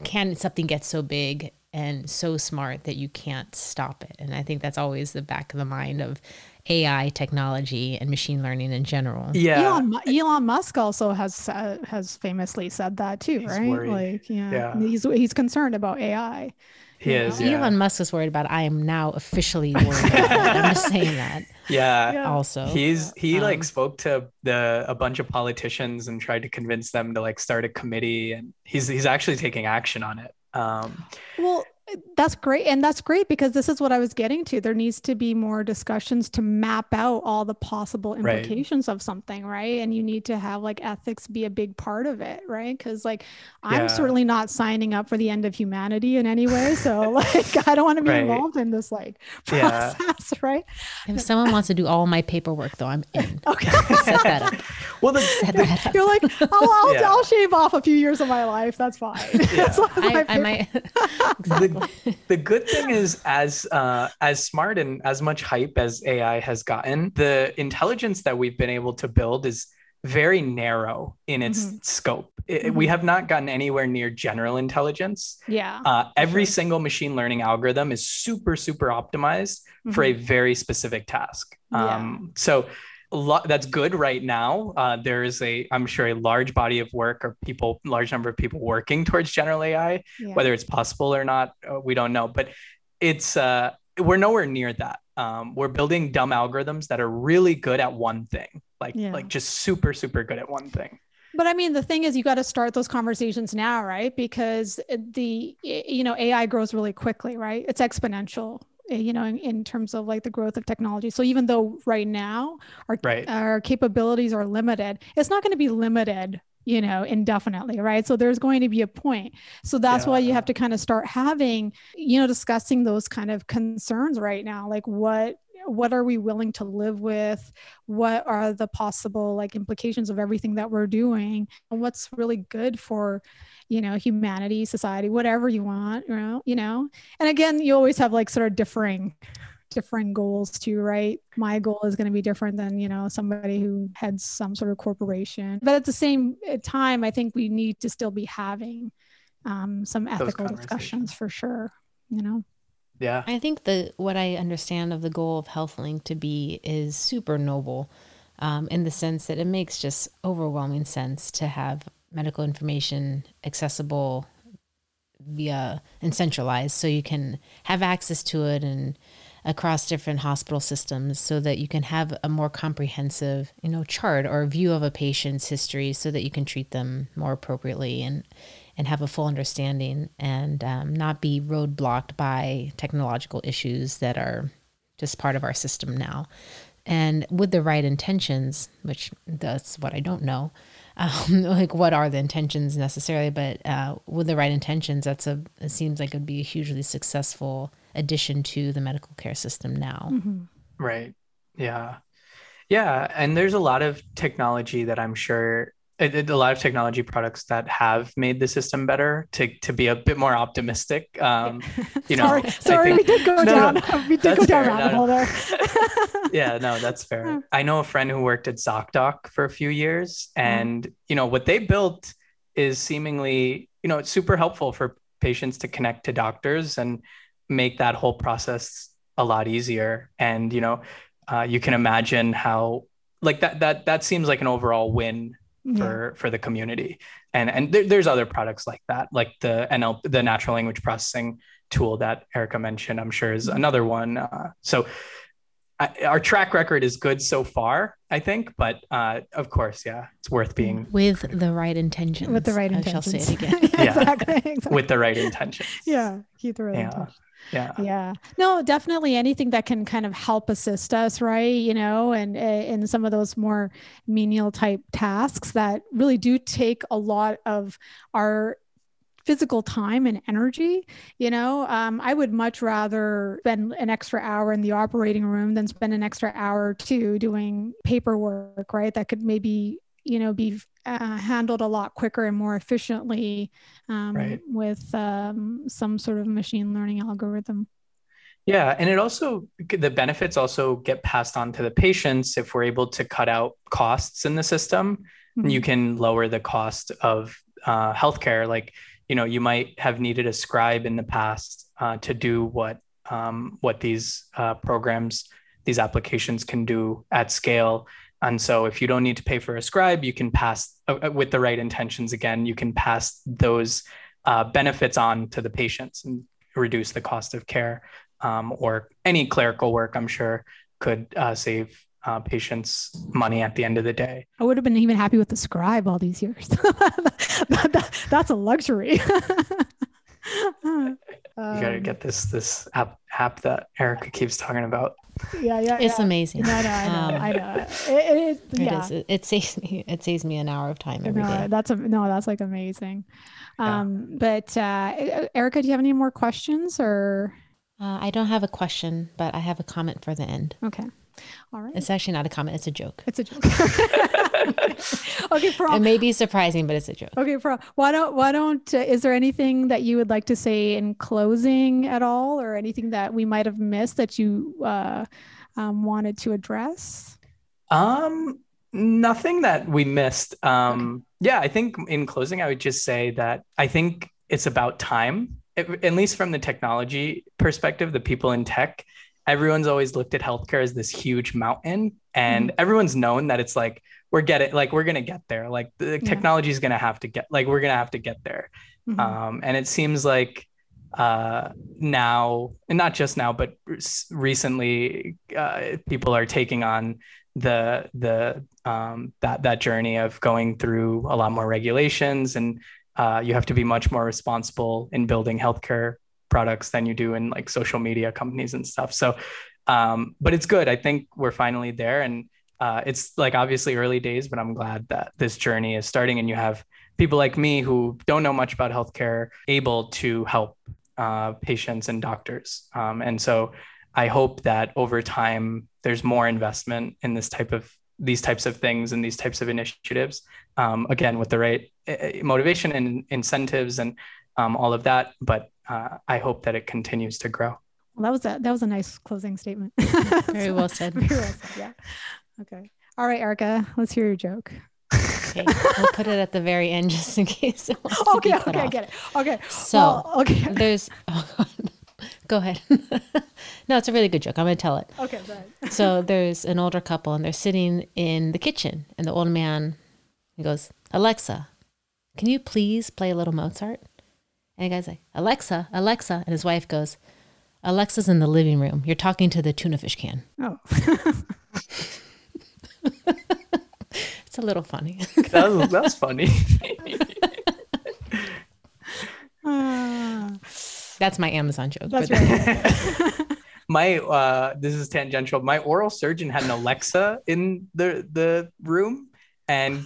can something get so big and so smart that you can't stop it? And I think that's always the back of the mind of AI technology and machine learning in general. Yeah. Elon, Elon Musk also has uh, has famously said that too, He's right? worried. Like, yeah, Yeah. he's he's concerned about AI. He is. Yeah. Elon Musk is worried about. It. I am now officially worried. about it. I'm just saying that. Yeah. Yeah. Also, He's he Um, like spoke to the a bunch of politicians and tried to convince them to like start a committee and he's he's actually taking action on it. Um Well, that's great. And that's great because this is what I was getting to. There needs to be more discussions to map out all the possible Right. implications of something, right? And you need to have like ethics be a big part of it, right? Because like Yeah. I'm certainly not signing up for the end of humanity in any way. So like I don't want to be Right. involved in this like Yeah. process, right? if someone wants to do all my paperwork, though, I'm in. Okay. Set that up. well the, Set that up. You're like, I'll, I'll, Yeah. I'll shave off a few years of my life. That's fine. As long as my I, I might. exactly. the good thing is as uh, as smart and as much hype as AI has gotten, the intelligence that we've been able to build is very narrow in its Mhm. scope. It- We Mhm. have not gotten anywhere near general intelligence. yeah. Uh, every sure. single machine learning algorithm is super super optimized for a very specific task. Mm-hmm. Yeah. Um, so a lot, that's good right now. Uh, there is a, I'm sure, a large body of work or people, large number of people working towards general AI. Yeah. Whether it's possible or not, uh, we don't know. But it's uh, we're nowhere near that. Um, we're building dumb algorithms that are really good at one thing, like Yeah. like just super super good at one thing. But I mean, the thing is, you got to start those conversations now, right? Because the you know AI grows really quickly, right? It's exponential, Eh, you know, in, in terms of like the growth of technology. So even though right now our Right. our capabilities are limited, it's not going to be limited, you know, indefinitely, right? So there's going to be a point. So that's why you have to kind of start having, you know, discussing those kind of concerns right now, like what what are we willing to live with? What are the possible like implications of everything that we're doing? And what's really good for you know humanity society whatever you want you know you know? And again you always have like sort of differing differing goals too right? My goal is going to be different than you know somebody who heads some sort of corporation. But at the same uh, time i think we need to still be having um, some ethical discussions for sure you know Yeah. I think the what I understand of the goal of HealthLake to be is super noble, um, in the sense that it makes just overwhelming sense to have medical information accessible via and centralized, so you can have access to it and across different hospital systems, so that you can have a more comprehensive, you know, chart or view of a patient's history, so that you can treat them more appropriately and and have a full understanding and um, not be roadblocked by technological issues that are just part of our system now. And with the right intentions, which that's what I don't know, um, like what are the intentions necessarily, but uh, with the right intentions, that's a it seems like it'd be a hugely successful addition to the medical care system now. Mhm. Right. Yeah. Yeah. And there's a lot of technology that I'm sure it- it- a lot of technology products that have made the system better to, to be a bit more optimistic. Um, you know, sorry, sorry, we did go No, down. no, we did go down fair. rabbit No, hole there. yeah, no, that's fair. I know a friend who worked at ZocDoc for a few years, and you know what they built is seemingly, you know, it's super helpful for patients to connect to doctors and make that whole process a lot easier. And you know, uh, you can imagine how like that that that seems like an overall win Yeah. for for the community. And and there, there's other products like that, like the NL the natural language processing tool that Erica mentioned. I'm sure is another one. Uh, so I, our track record is good so far, I think, but uh, of course, yeah, it's worth being With the right intentions. with the right I intentions. shall say it again. Yeah. exactly. exactly. with the right intentions. yeah, keep the right Yeah. intentions. Yeah. Yeah. No, definitely anything that can kind of help assist us, right? You know, and uh, in some of those more menial type tasks that really do take a lot of our physical time and energy you know um, i would much rather spend an extra hour in the operating room than spend an extra hour or two doing paperwork right that could maybe you know be uh, handled a lot quicker and more efficiently um, Right. with um, some sort of machine learning algorithm Yeah, and it also the benefits also get passed on to the patients if we're able to cut out costs in the system. Mhm. You can lower the cost of uh, healthcare. Like you know, you might have needed a scribe in the past uh, to do what um, what these uh, programs, these applications can do at scale. And so, if you don't need to pay for a scribe, you can pass uh, with the right intentions. Again, you can pass those uh, benefits on to the patients and reduce the cost of care um, or any clerical work i'm sure could uh, save uh, patients money at the end of the day i would have been even happy with the scribe all these years that, that, that's a luxury you gotta get this this app app that Erica keeps talking about. Yeah, yeah, it's yeah. amazing. No, no, I know, um, I know. It, it, it yeah. It, it, saves me. It saves me an hour of time every no, day. That's a no. That's like amazing. Um, but uh, Erica, do you have any more questions or? Uh, I don't have a question, but I have a comment for the end. Okay. All right. It's actually not a comment. It's a joke. It's a joke. okay. For it may be surprising, but it's a joke. Okay. For why don't why don't uh, is there anything that you would like to say in closing at all, or anything that we might have missed that you uh, um, wanted to address? Um, nothing that we missed. Um, okay. yeah, I think in closing, I would just say that I think it's about time. It, at least from the technology perspective, the people in tech everyone's always looked at healthcare as this huge mountain and mm-hmm. everyone's known that it's like we're getting like we're gonna get there like the technology is gonna have to get like we're gonna have to get there mm-hmm. um, and it seems like uh, now and not just now but recently uh, people are taking on the the um, that that journey of going through a lot more regulations and uh, you have to be much more responsible in building healthcare products than you do in like social media companies and stuff. So, um, but it's good. I think we're finally there, and uh, it's like obviously early days, but I'm glad that this journey is starting, and you have people like me who don't know much about healthcare able to help uh, patients and doctors. Um, and so, I hope that over time there's more investment in this type of these types of things and these types of initiatives. Um, again, with the right uh, motivation and incentives and um, all of that. But uh, I hope that it continues to grow. Well, that was a that was a nice closing statement. Very well said. Very well said. Yeah. Okay. All right, Erica, let's hear your joke. Okay, we'll put it at the very end just in case. okay, okay, I get it. Okay. So, well, okay. There's. Oh, go ahead. no, it's a really good joke. I'm going to tell it. Okay, so there's an older couple and they're sitting in the kitchen, and the old man he goes, Alexa, can you please play a little Mozart? And the guy's like, Alexa, Alexa. And his wife goes, Alexa's in the living room. You're talking to the tuna fish can. Oh. it's a little funny. that that's funny. that's my Amazon joke. That's right. my uh, this is tangential. My oral surgeon had an Alexa in the the room, and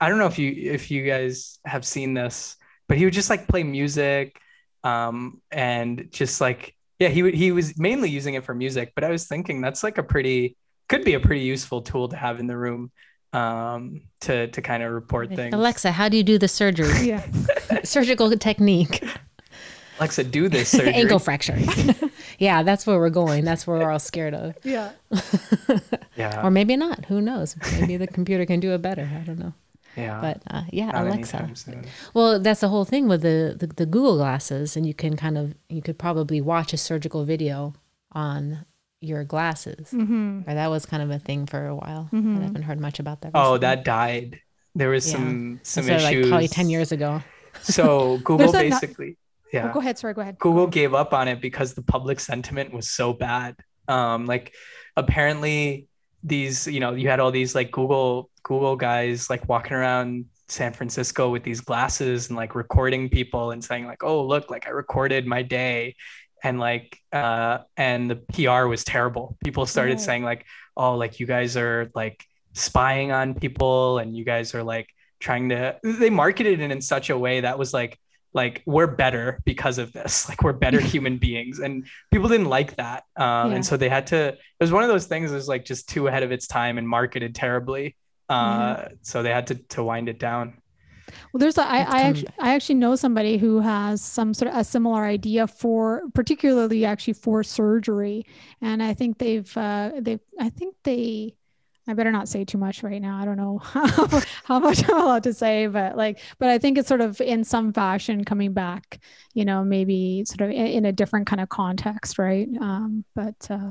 I don't know if you if you guys have seen this but he would just like play music um, and just like yeah he he was mainly using it for music but i was thinking that's like a pretty could be a pretty useful tool to have in the room um, to to kind of report things. Alexa how do you do the surgery? Yeah. Surgical technique. Alexa do this surgery. ankle fracture. Yeah that's where we're going. That's where we're all scared of. Yeah. Yeah. Or maybe not. Who knows? Maybe the computer can do it better. I don't know. Yeah. But uh, yeah, Not Alexa. Well, that's the whole thing with the, the, the Google glasses, and you can kind of you could probably watch a surgical video on your glasses. Mm-hmm. Or that was kind of a thing for a while. Mm-hmm. I haven't heard much about that. Oh, recently. Oh, that died. There was yeah. some some so issues. Like probably ten years ago. So Google basically. Not- yeah. Oh, go ahead. Sorry. Go ahead. Google gave up on it because the public sentiment was so bad. Um, like apparently these, you know, you had all these like Google Google guys like walking around San Francisco with these glasses and like recording people and saying like, "Oh, look, like I recorded my day." And like uh and the PR was terrible. People started saying like, "Oh, like you guys are like spying on people and you guys are like trying to they marketed it in such a way that was like like we're better because of this like we're better human beings and people didn't like that um, yeah. and so they had to it was one of those things that was like just too ahead of its time and marketed terribly uh, mm-hmm. so they had to to wind it down. Well, there's a, I, I actually I actually know somebody who has some sort of a similar idea for particularly actually for surgery, and I think they've uh, they I think they I better not say too much right now. I don't know how, how much I'm allowed to say, but like, but I think it's sort of in some fashion coming back, you know, maybe sort of in, in a different kind of context, right? Um, but uh,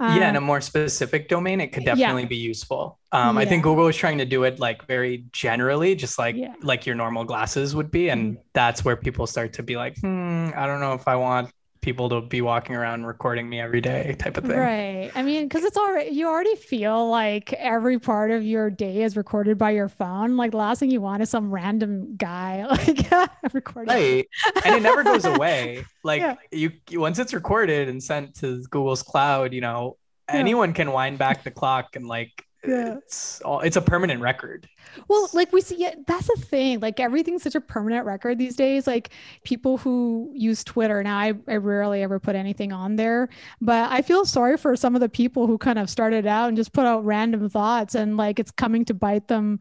Uh, yeah, in a more specific domain, it could definitely yeah. be useful. Um, yeah. I think Google is trying to do it like very generally, just like yeah. like your normal glasses would be, and mm-hmm. that's where people start to be like, hmm, I don't know if I want people to be walking around recording me every day type of thing. Right. I mean, because it's already you already feel like every part of your day is recorded by your phone. Like the last thing you want is some random guy like recording. Right. and it never goes away. Like yeah. you once it's recorded and sent to Google's cloud, you know, yeah. anyone can wind back the clock and like yeah. it's all it's a permanent record well like we see yeah that's the thing like everything's such a permanent record these days like people who use twitter now I, I rarely ever put anything on there but i feel sorry for some of the people who kind of started out and just put out random thoughts and like it's coming to bite them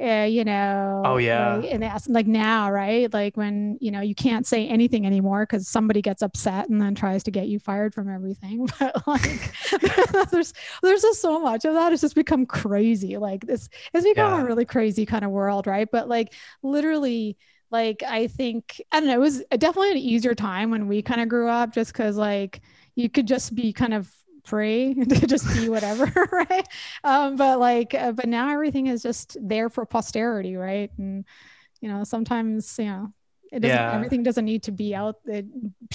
uh, you know oh yeah. like, and that's like now right? Like when you know you can't say anything anymore because somebody gets upset and then tries to get you fired from everything. But like there's there's just so much of that. It's just become crazy. Like this it's become yeah. a really crazy kind of world right? But like literally like i think i don't know it was definitely an easier time when we kind of grew up just because like you could just be kind of free to just be whatever right um, but like uh, but now everything is just there for posterity right and you know sometimes you know it doesn't yeah. everything doesn't need to be out uh,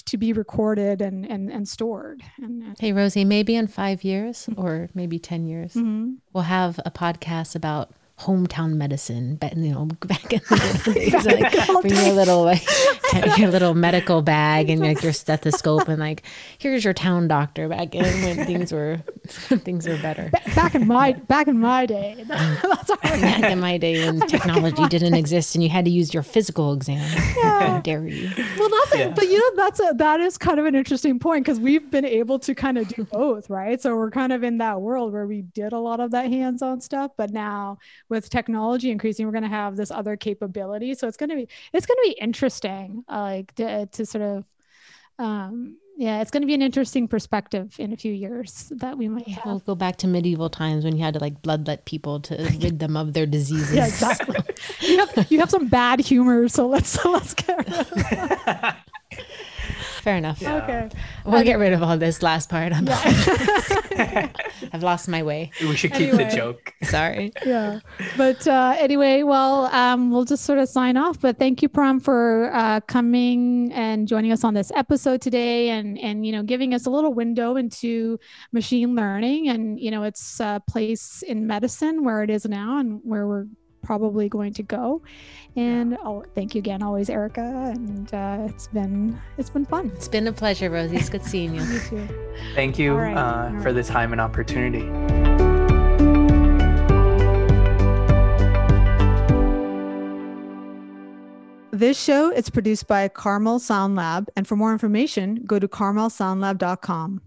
to be recorded and and, and stored and, uh, hey rosie maybe in five years or maybe 10 years mm-hmm. we'll have a podcast about hometown medicine, but you know, back in the days, like bring your little like your little medical bag and like your stethoscope and like here's your town doctor back in when things were things were better. Back in my back in my day, that's back in my day when technology didn't exist and you had to use your physical exam. Yeah. How dare you? Well, that's yeah. but you know that's a that is kind of an interesting point because we've been able to kind of do both, right? So we're kind of in that world where we did a lot of that hands-on stuff, but now with technology increasing, we're going to have this other capability. So it's going to be it's going to be interesting, uh, like to, to sort of. Um, yeah, it's going to be an interesting perspective in a few years that we might have. We'll go back to medieval times when you had to like bloodlet people to rid them of their diseases. yeah, exactly. you have you have some bad humor, so let's let's get. Fair enough. Yeah. Okay. We'll get rid of all this last part. I'm yeah. I've lost my way. We should keep anyway. the joke. Sorry. Yeah. But uh, anyway, well, um, we'll just sort of sign off. But thank you, Param, for uh, coming and joining us on this episode today, and and you know giving us a little window into machine learning and you know its uh, place in medicine, where it is now, and where we're probably going to go. And oh, thank you again, always, Erica. And uh, it's been it's been fun. It's been a pleasure, Rosie. It's good seeing you. you too. Thank you right. uh, for the time and opportunity. This show is produced by Carmel Sound Lab, and for more information, go to carmelsoundlab.com.